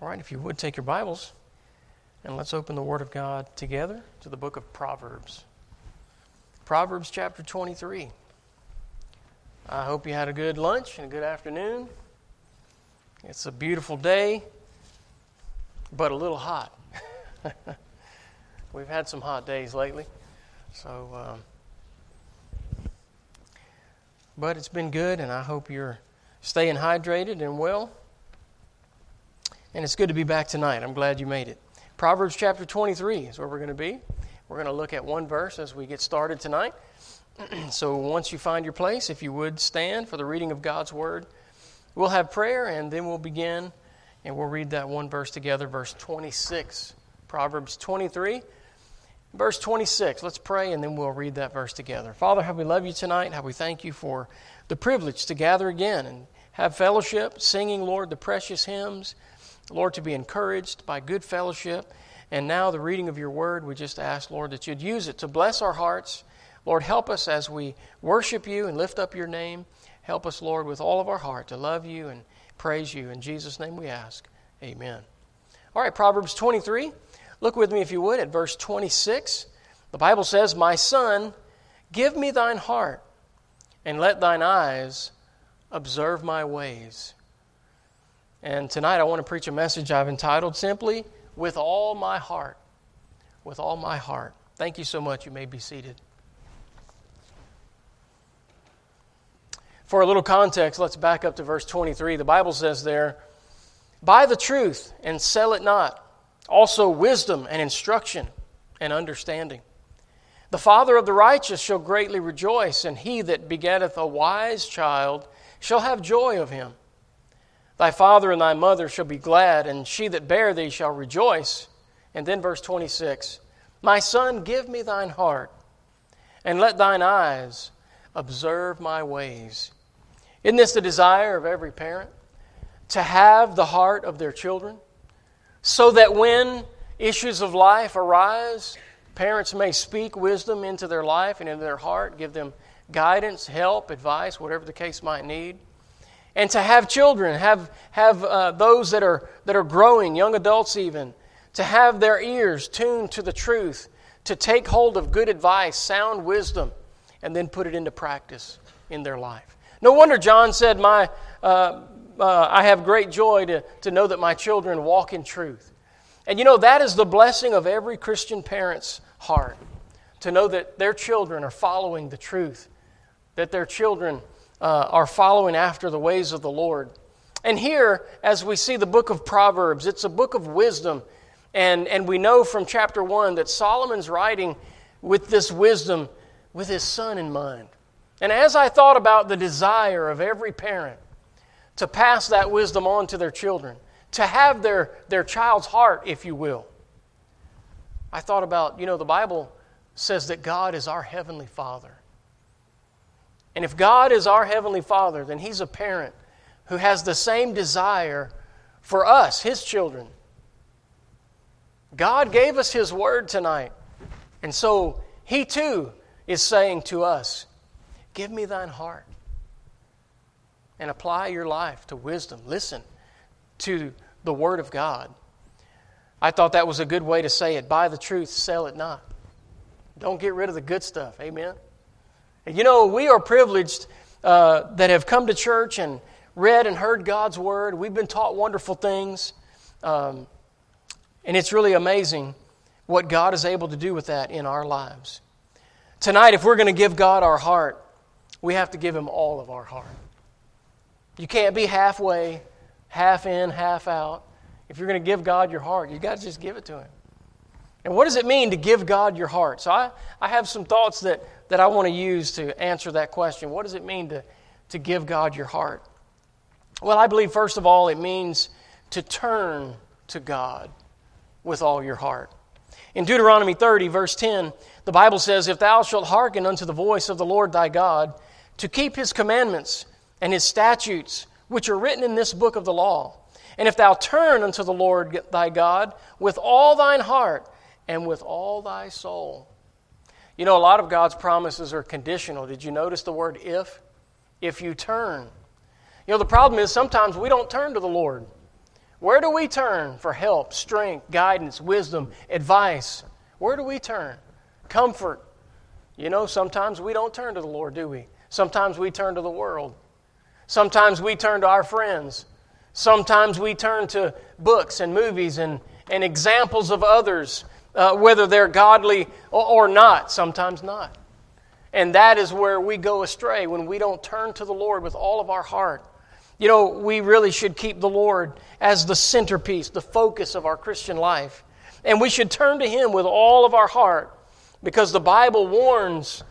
All right, if you would take your Bibles and let's open the Word of God together to the book of Proverbs. Proverbs chapter 23. I hope you had a good lunch and a good afternoon. It's a beautiful day, but a little hot. We've had some hot days lately. So, um, but it's been good, and I hope you're staying hydrated and well. And it's good to be back tonight. I'm glad you made it. Proverbs chapter 23 is where we're going to be. We're going to look at one verse as we get started tonight. so once you find your place, if you would stand for the reading of God's word, we'll have prayer and then we'll begin and we'll read that one verse together, verse 26. Proverbs 23, verse 26. Let's pray and then we'll read that verse together. Father, how we love you tonight, how we thank you for the privilege to gather again and have fellowship, singing, Lord, the precious hymns. Lord, to be encouraged by good fellowship. And now the reading of your word, we just ask, Lord, that you'd use it to bless our hearts. Lord, help us as we worship you and lift up your name. Help us, Lord, with all of our heart to love you and praise you. In Jesus' name we ask. Amen. All right, Proverbs 23. Look with me, if you would, at verse 26. The Bible says, My son, give me thine heart, and let thine eyes observe my ways. And tonight I want to preach a message I've entitled simply, With All My Heart. With All My Heart. Thank you so much. You may be seated. For a little context, let's back up to verse 23. The Bible says there, Buy the truth and sell it not, also wisdom and instruction and understanding. The father of the righteous shall greatly rejoice, and he that begetteth a wise child shall have joy of him. Thy father and thy mother shall be glad, and she that bare thee shall rejoice. And then verse 26 My son, give me thine heart, and let thine eyes observe my ways. Isn't this the desire of every parent? To have the heart of their children, so that when issues of life arise, parents may speak wisdom into their life and into their heart, give them guidance, help, advice, whatever the case might need and to have children, have, have uh, those that are, that are growing, young adults even, to have their ears tuned to the truth, to take hold of good advice, sound wisdom, and then put it into practice in their life. No wonder John said, my, uh, uh, I have great joy to, to know that my children walk in truth. And you know, that is the blessing of every Christian parent's heart to know that their children are following the truth, that their children uh, are following after the ways of the Lord. And here, as we see the book of Proverbs, it's a book of wisdom. And, and we know from chapter 1 that Solomon's writing with this wisdom with his son in mind. And as I thought about the desire of every parent to pass that wisdom on to their children, to have their, their child's heart, if you will, I thought about, you know, the Bible says that God is our Heavenly Father. And if God is our Heavenly Father, then He's a parent who has the same desire for us, His children. God gave us His word tonight. And so He too is saying to us, Give me thine heart and apply your life to wisdom. Listen to the Word of God. I thought that was a good way to say it. Buy the truth, sell it not. Don't get rid of the good stuff. Amen. You know, we are privileged uh, that have come to church and read and heard God's word. We've been taught wonderful things. Um, and it's really amazing what God is able to do with that in our lives. Tonight, if we're going to give God our heart, we have to give Him all of our heart. You can't be halfway, half in, half out. If you're going to give God your heart, you've got to just give it to Him. And what does it mean to give God your heart? So I, I have some thoughts that, that I want to use to answer that question. What does it mean to, to give God your heart? Well, I believe, first of all, it means to turn to God with all your heart. In Deuteronomy 30, verse 10, the Bible says, If thou shalt hearken unto the voice of the Lord thy God, to keep his commandments and his statutes, which are written in this book of the law, and if thou turn unto the Lord thy God with all thine heart and with all thy soul. You know, a lot of God's promises are conditional. Did you notice the word if? If you turn. You know, the problem is sometimes we don't turn to the Lord. Where do we turn for help, strength, guidance, wisdom, advice? Where do we turn? Comfort. You know, sometimes we don't turn to the Lord, do we? Sometimes we turn to the world. Sometimes we turn to our friends. Sometimes we turn to books and movies and, and examples of others, uh, whether they're godly or, or not, sometimes not. And that is where we go astray when we don't turn to the Lord with all of our heart. You know, we really should keep the Lord as the centerpiece, the focus of our Christian life. And we should turn to Him with all of our heart because the Bible warns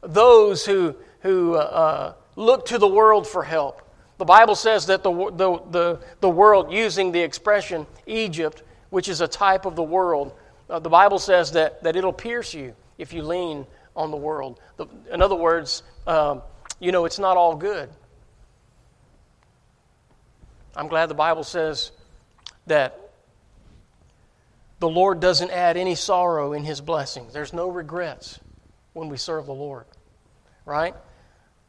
those who, who uh, uh look to the world for help. The Bible says that the, the, the, the world, using the expression Egypt, which is a type of the world, uh, the Bible says that, that it'll pierce you if you lean on the world. The, in other words, um, you know, it's not all good. I'm glad the Bible says that the Lord doesn't add any sorrow in His blessings. There's no regrets when we serve the Lord, right?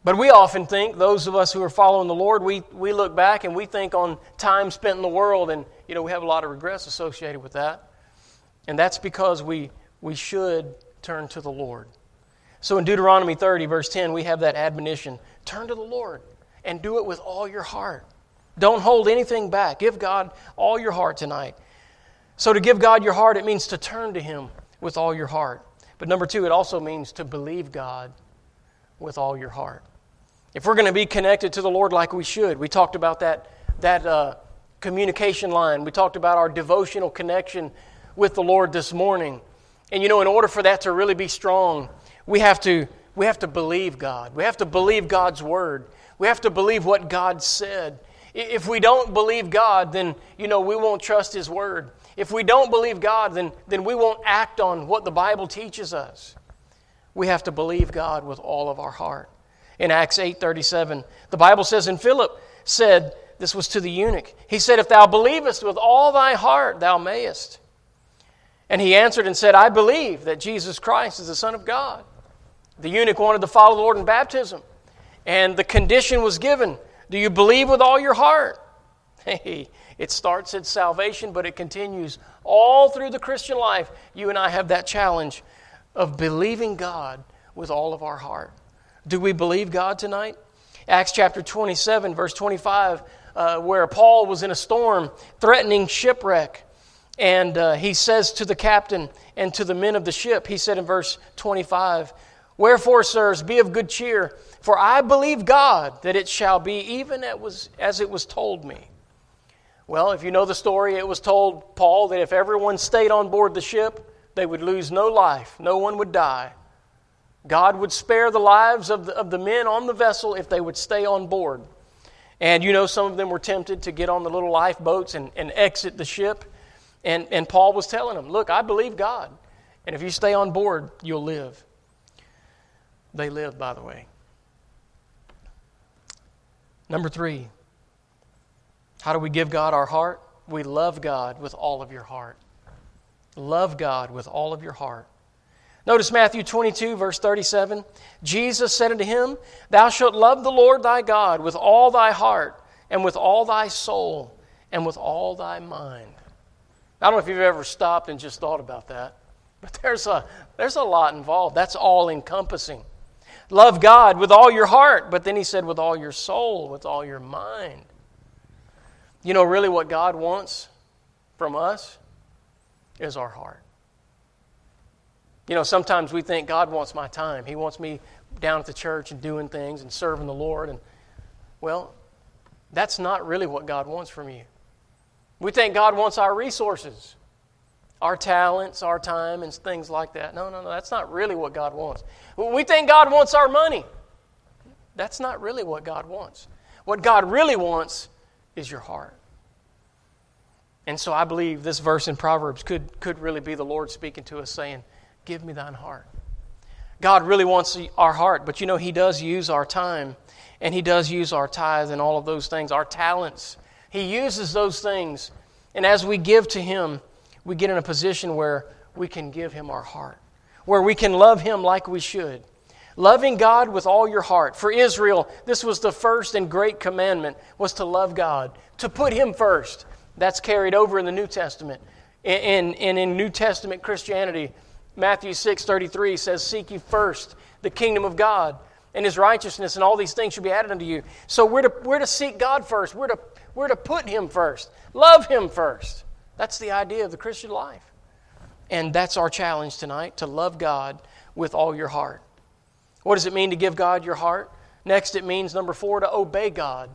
But we often think, those of us who are following the Lord, we, we look back and we think on time spent in the world, and you know we have a lot of regrets associated with that. And that's because we, we should turn to the Lord. So in Deuteronomy 30, verse 10, we have that admonition turn to the Lord and do it with all your heart. Don't hold anything back. Give God all your heart tonight. So to give God your heart, it means to turn to Him with all your heart. But number two, it also means to believe God with all your heart. If we're going to be connected to the Lord like we should, we talked about that, that uh, communication line. We talked about our devotional connection with the Lord this morning. And you know, in order for that to really be strong, we have to, we have to believe God. We have to believe God's word. We have to believe what God said. If we don't believe God, then, you know, we won't trust His word. If we don't believe God, then, then we won't act on what the Bible teaches us. We have to believe God with all of our heart in Acts 8:37. The Bible says, and Philip said, this was to the eunuch. He said, If thou believest with all thy heart, thou mayest. And he answered and said, I believe that Jesus Christ is the Son of God. The eunuch wanted to follow the Lord in baptism. And the condition was given Do you believe with all your heart? Hey, it starts at salvation, but it continues all through the Christian life. You and I have that challenge of believing God with all of our heart. Do we believe God tonight? Acts chapter 27, verse 25, uh, where Paul was in a storm threatening shipwreck. And uh, he says to the captain and to the men of the ship, he said in verse 25, Wherefore, sirs, be of good cheer, for I believe God that it shall be even as it was told me. Well, if you know the story, it was told Paul that if everyone stayed on board the ship, they would lose no life, no one would die. God would spare the lives of the, of the men on the vessel if they would stay on board. And you know, some of them were tempted to get on the little lifeboats and, and exit the ship. And, and Paul was telling them, Look, I believe God. And if you stay on board, you'll live. They lived, by the way. Number three, how do we give God our heart? We love God with all of your heart. Love God with all of your heart. Notice Matthew 22, verse 37. Jesus said unto him, Thou shalt love the Lord thy God with all thy heart, and with all thy soul, and with all thy mind. I don't know if you've ever stopped and just thought about that, but there's a, there's a lot involved. That's all encompassing. Love God with all your heart, but then he said, with all your soul, with all your mind. You know, really what God wants from us is our heart. You know, sometimes we think God wants my time. He wants me down at the church and doing things and serving the Lord. And, well, that's not really what God wants from you. We think God wants our resources, our talents, our time, and things like that. No, no, no, that's not really what God wants. We think God wants our money. That's not really what God wants. What God really wants is your heart. And so I believe this verse in Proverbs could, could really be the Lord speaking to us saying, Give me thine heart. God really wants our heart, but you know, He does use our time and He does use our tithe and all of those things, our talents. He uses those things. And as we give to Him, we get in a position where we can give Him our heart, where we can love Him like we should. Loving God with all your heart. For Israel, this was the first and great commandment was to love God, to put him first That's carried over in the New Testament. And in, New Testament Christianity, Matthew 6 33 says, Seek ye first the kingdom of God and his righteousness, and all these things should be added unto you. So we're to, we're to seek God first. We're to, we're to put him first, love him first. That's the idea of the Christian life. And that's our challenge tonight to love God with all your heart. What does it mean to give God your heart? Next, it means, number four, to obey God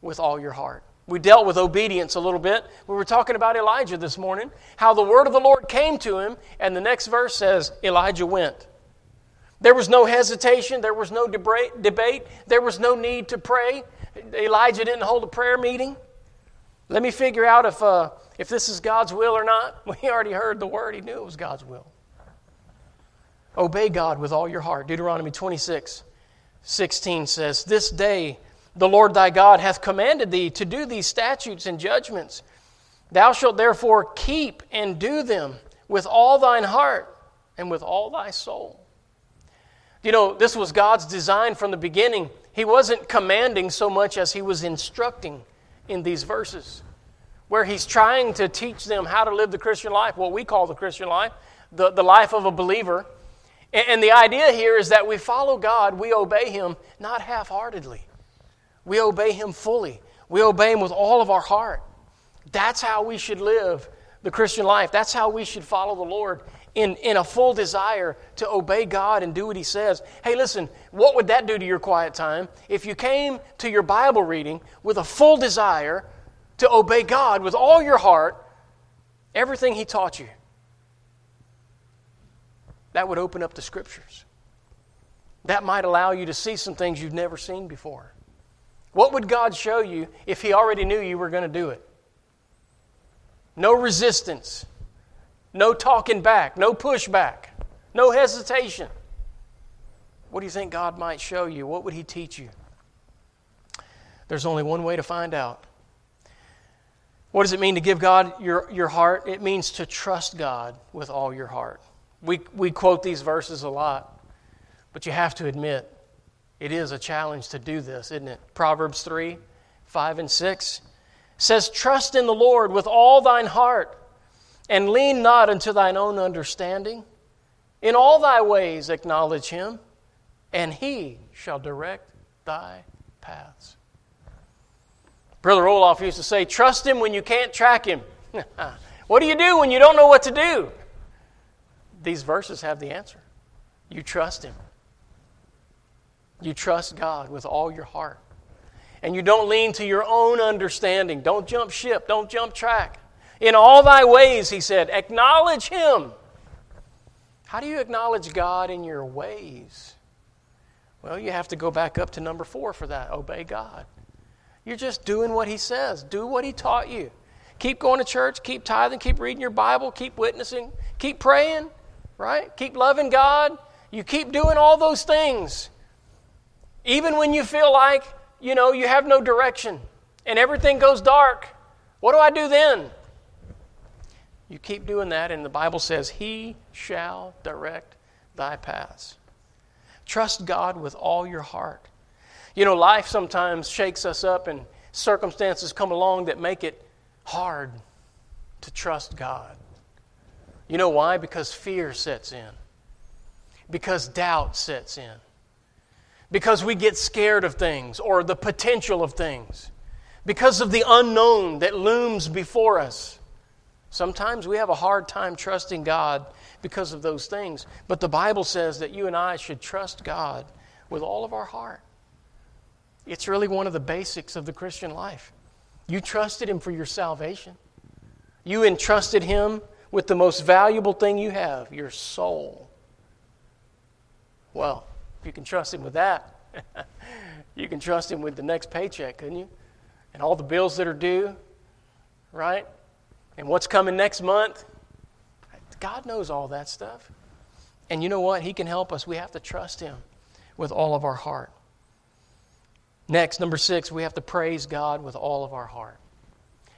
with all your heart. We dealt with obedience a little bit. We were talking about Elijah this morning, how the word of the Lord came to him, and the next verse says, Elijah went. There was no hesitation, there was no debate, there was no need to pray. Elijah didn't hold a prayer meeting. Let me figure out if, uh, if this is God's will or not. We already heard the word, he knew it was God's will. Obey God with all your heart. Deuteronomy 26, 16 says, This day the Lord thy God hath commanded thee to do these statutes and judgments. Thou shalt therefore keep and do them with all thine heart and with all thy soul. You know, this was God's design from the beginning. He wasn't commanding so much as he was instructing in these verses, where he's trying to teach them how to live the Christian life, what we call the Christian life, the, the life of a believer. And, and the idea here is that we follow God, we obey him, not half heartedly. We obey Him fully. We obey Him with all of our heart. That's how we should live the Christian life. That's how we should follow the Lord in, in a full desire to obey God and do what He says. Hey, listen, what would that do to your quiet time if you came to your Bible reading with a full desire to obey God with all your heart, everything He taught you? That would open up the Scriptures. That might allow you to see some things you've never seen before. What would God show you if He already knew you were going to do it? No resistance, no talking back, no pushback, no hesitation. What do you think God might show you? What would He teach you? There's only one way to find out. What does it mean to give God your, your heart? It means to trust God with all your heart. We, we quote these verses a lot, but you have to admit it is a challenge to do this, isn't it? Proverbs 3 5 and 6 says, Trust in the Lord with all thine heart, and lean not unto thine own understanding. In all thy ways acknowledge him, and he shall direct thy paths. Brother Olaf used to say, Trust him when you can't track him. what do you do when you don't know what to do? These verses have the answer. You trust him. You trust God with all your heart. And you don't lean to your own understanding. Don't jump ship. Don't jump track. In all thy ways, he said, acknowledge him. How do you acknowledge God in your ways? Well, you have to go back up to number four for that obey God. You're just doing what he says, do what he taught you. Keep going to church, keep tithing, keep reading your Bible, keep witnessing, keep praying, right? Keep loving God. You keep doing all those things. Even when you feel like, you know, you have no direction and everything goes dark, what do I do then? You keep doing that, and the Bible says, He shall direct thy paths. Trust God with all your heart. You know, life sometimes shakes us up, and circumstances come along that make it hard to trust God. You know why? Because fear sets in, because doubt sets in because we get scared of things or the potential of things, because of the unknown that looms before us. Sometimes we have a hard time trusting God because of those things. But the Bible says that you and I should trust God with all of our heart. It's really one of the basics of the Christian life. You trusted Him for your salvation, you entrusted Him with the most valuable thing you have your soul. Well, if you can trust Him with that. you can trust Him with the next paycheck, couldn't you? And all the bills that are due, right? And what's coming next month. God knows all that stuff. And you know what? He can help us. We have to trust Him with all of our heart. Next, number six, we have to praise God with all of our heart.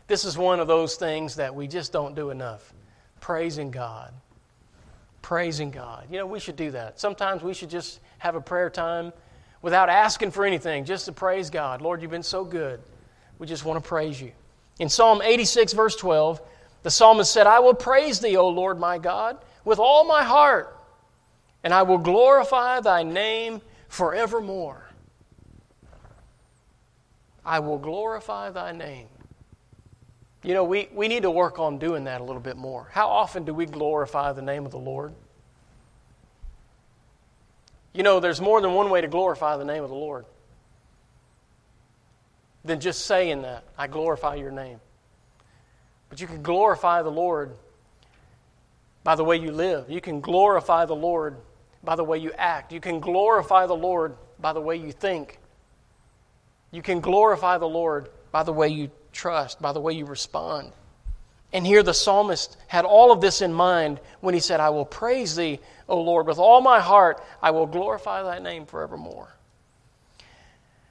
This is one of those things that we just don't do enough praising God. Praising God. You know, we should do that. Sometimes we should just have a prayer time without asking for anything, just to praise God. Lord, you've been so good. We just want to praise you. In Psalm 86, verse 12, the psalmist said, I will praise thee, O Lord my God, with all my heart, and I will glorify thy name forevermore. I will glorify thy name. You know, we, we need to work on doing that a little bit more. How often do we glorify the name of the Lord? You know, there's more than one way to glorify the name of the Lord than just saying that. I glorify your name. But you can glorify the Lord by the way you live. You can glorify the Lord by the way you act. You can glorify the Lord by the way you think. You can glorify the Lord by the way you trust, by the way you respond. And here the psalmist had all of this in mind when he said, I will praise thee, O Lord, with all my heart. I will glorify thy name forevermore.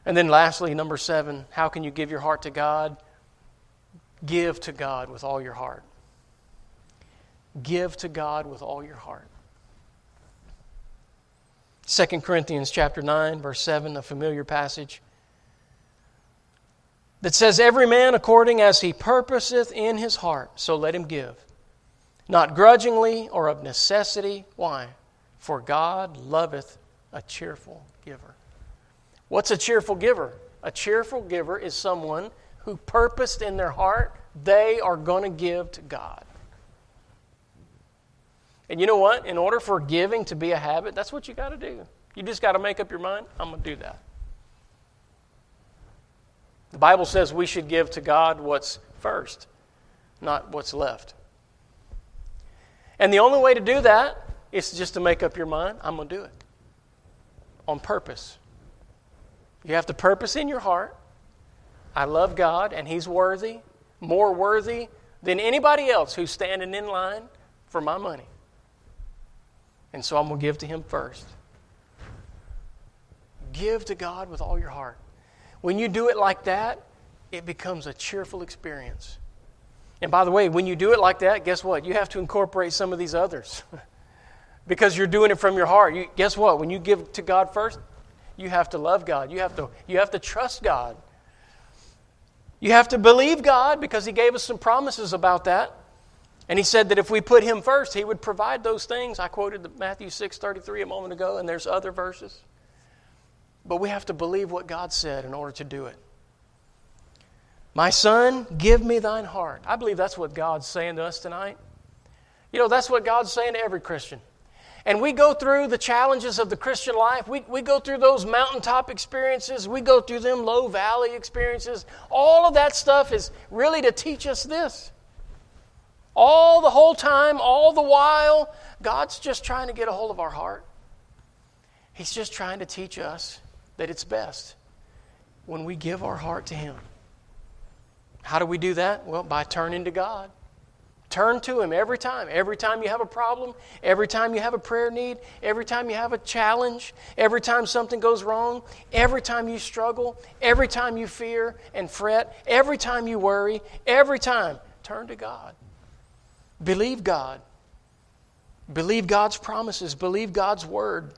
And then lastly, number seven, how can you give your heart to God? Give to God with all your heart. Give to God with all your heart. 2 Corinthians chapter 9 verse 7 a familiar passage that says every man according as he purposeth in his heart so let him give not grudgingly or of necessity why for God loveth a cheerful giver what's a cheerful giver a cheerful giver is someone who purposed in their heart they are going to give to God and you know what? In order for giving to be a habit, that's what you got to do. You just got to make up your mind, I'm going to do that. The Bible says we should give to God what's first, not what's left. And the only way to do that is just to make up your mind, I'm going to do it on purpose. You have to purpose in your heart. I love God and He's worthy, more worthy than anybody else who's standing in line for my money. And so I'm going to give to Him first. Give to God with all your heart. When you do it like that, it becomes a cheerful experience. And by the way, when you do it like that, guess what? You have to incorporate some of these others. because you're doing it from your heart. You, guess what? When you give to God first, you have to love God. You have to, you have to trust God. You have to believe God because He gave us some promises about that. And he said that if we put him first, he would provide those things. I quoted Matthew 6:33 a moment ago, and there's other verses. But we have to believe what God said in order to do it. My son, give me thine heart. I believe that's what God's saying to us tonight. You know, that's what God's saying to every Christian. And we go through the challenges of the Christian life. We, we go through those mountaintop experiences. We go through them low valley experiences. All of that stuff is really to teach us this all the whole time, all the while, God's just trying to get a hold of our heart. He's just trying to teach us that it's best when we give our heart to Him. How do we do that? Well, by turning to God. Turn to Him every time. Every time you have a problem, every time you have a prayer need, every time you have a challenge, every time something goes wrong, every time you struggle, every time you fear and fret, every time you worry, every time, turn to God. Believe God. Believe God's promises. Believe God's word.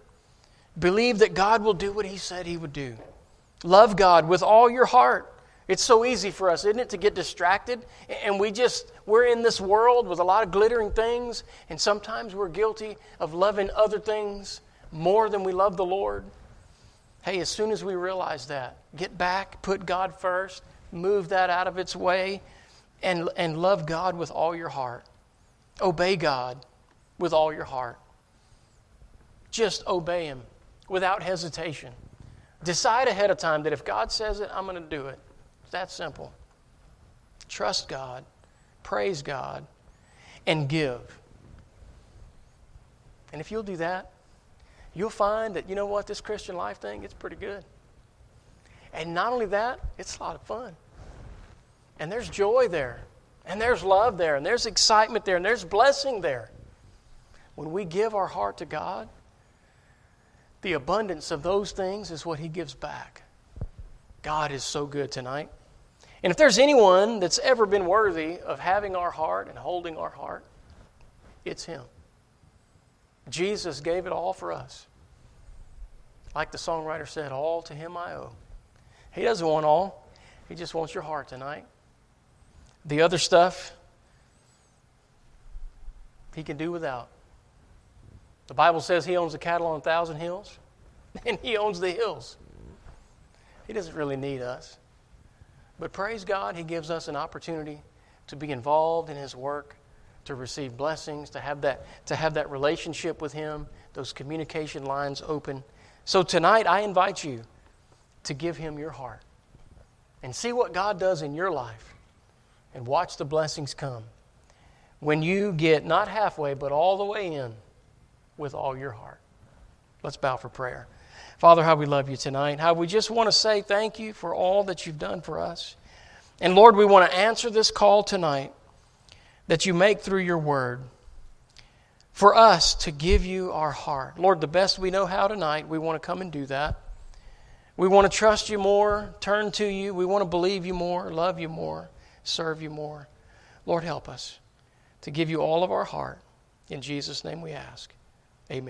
Believe that God will do what He said He would do. Love God with all your heart. It's so easy for us, isn't it, to get distracted? And we just, we're in this world with a lot of glittering things, and sometimes we're guilty of loving other things more than we love the Lord. Hey, as soon as we realize that, get back, put God first, move that out of its way, and, and love God with all your heart. Obey God with all your heart. Just obey Him without hesitation. Decide ahead of time that if God says it, I'm going to do it. It's that simple. Trust God, praise God, and give. And if you'll do that, you'll find that, you know what, this Christian life thing, it's pretty good. And not only that, it's a lot of fun. And there's joy there. And there's love there, and there's excitement there, and there's blessing there. When we give our heart to God, the abundance of those things is what He gives back. God is so good tonight. And if there's anyone that's ever been worthy of having our heart and holding our heart, it's Him. Jesus gave it all for us. Like the songwriter said, All to Him I owe. He doesn't want all, He just wants your heart tonight. The other stuff, he can do without. The Bible says he owns the cattle on a thousand hills, and he owns the hills. He doesn't really need us. But praise God, he gives us an opportunity to be involved in his work, to receive blessings, to have that, to have that relationship with him, those communication lines open. So tonight, I invite you to give him your heart and see what God does in your life and watch the blessings come when you get not halfway, but all the way in with all your heart. Let's bow for prayer. Father, how we love you tonight. How we just want to say thank you for all that you've done for us. And Lord, we want to answer this call tonight that you make through your word for us to give you our heart. Lord, the best we know how tonight, we want to come and do that. We want to trust you more, turn to you. We want to believe you more, love you more, serve you more. Lord, help us to give you all of our heart. In Jesus' name we ask. Amen.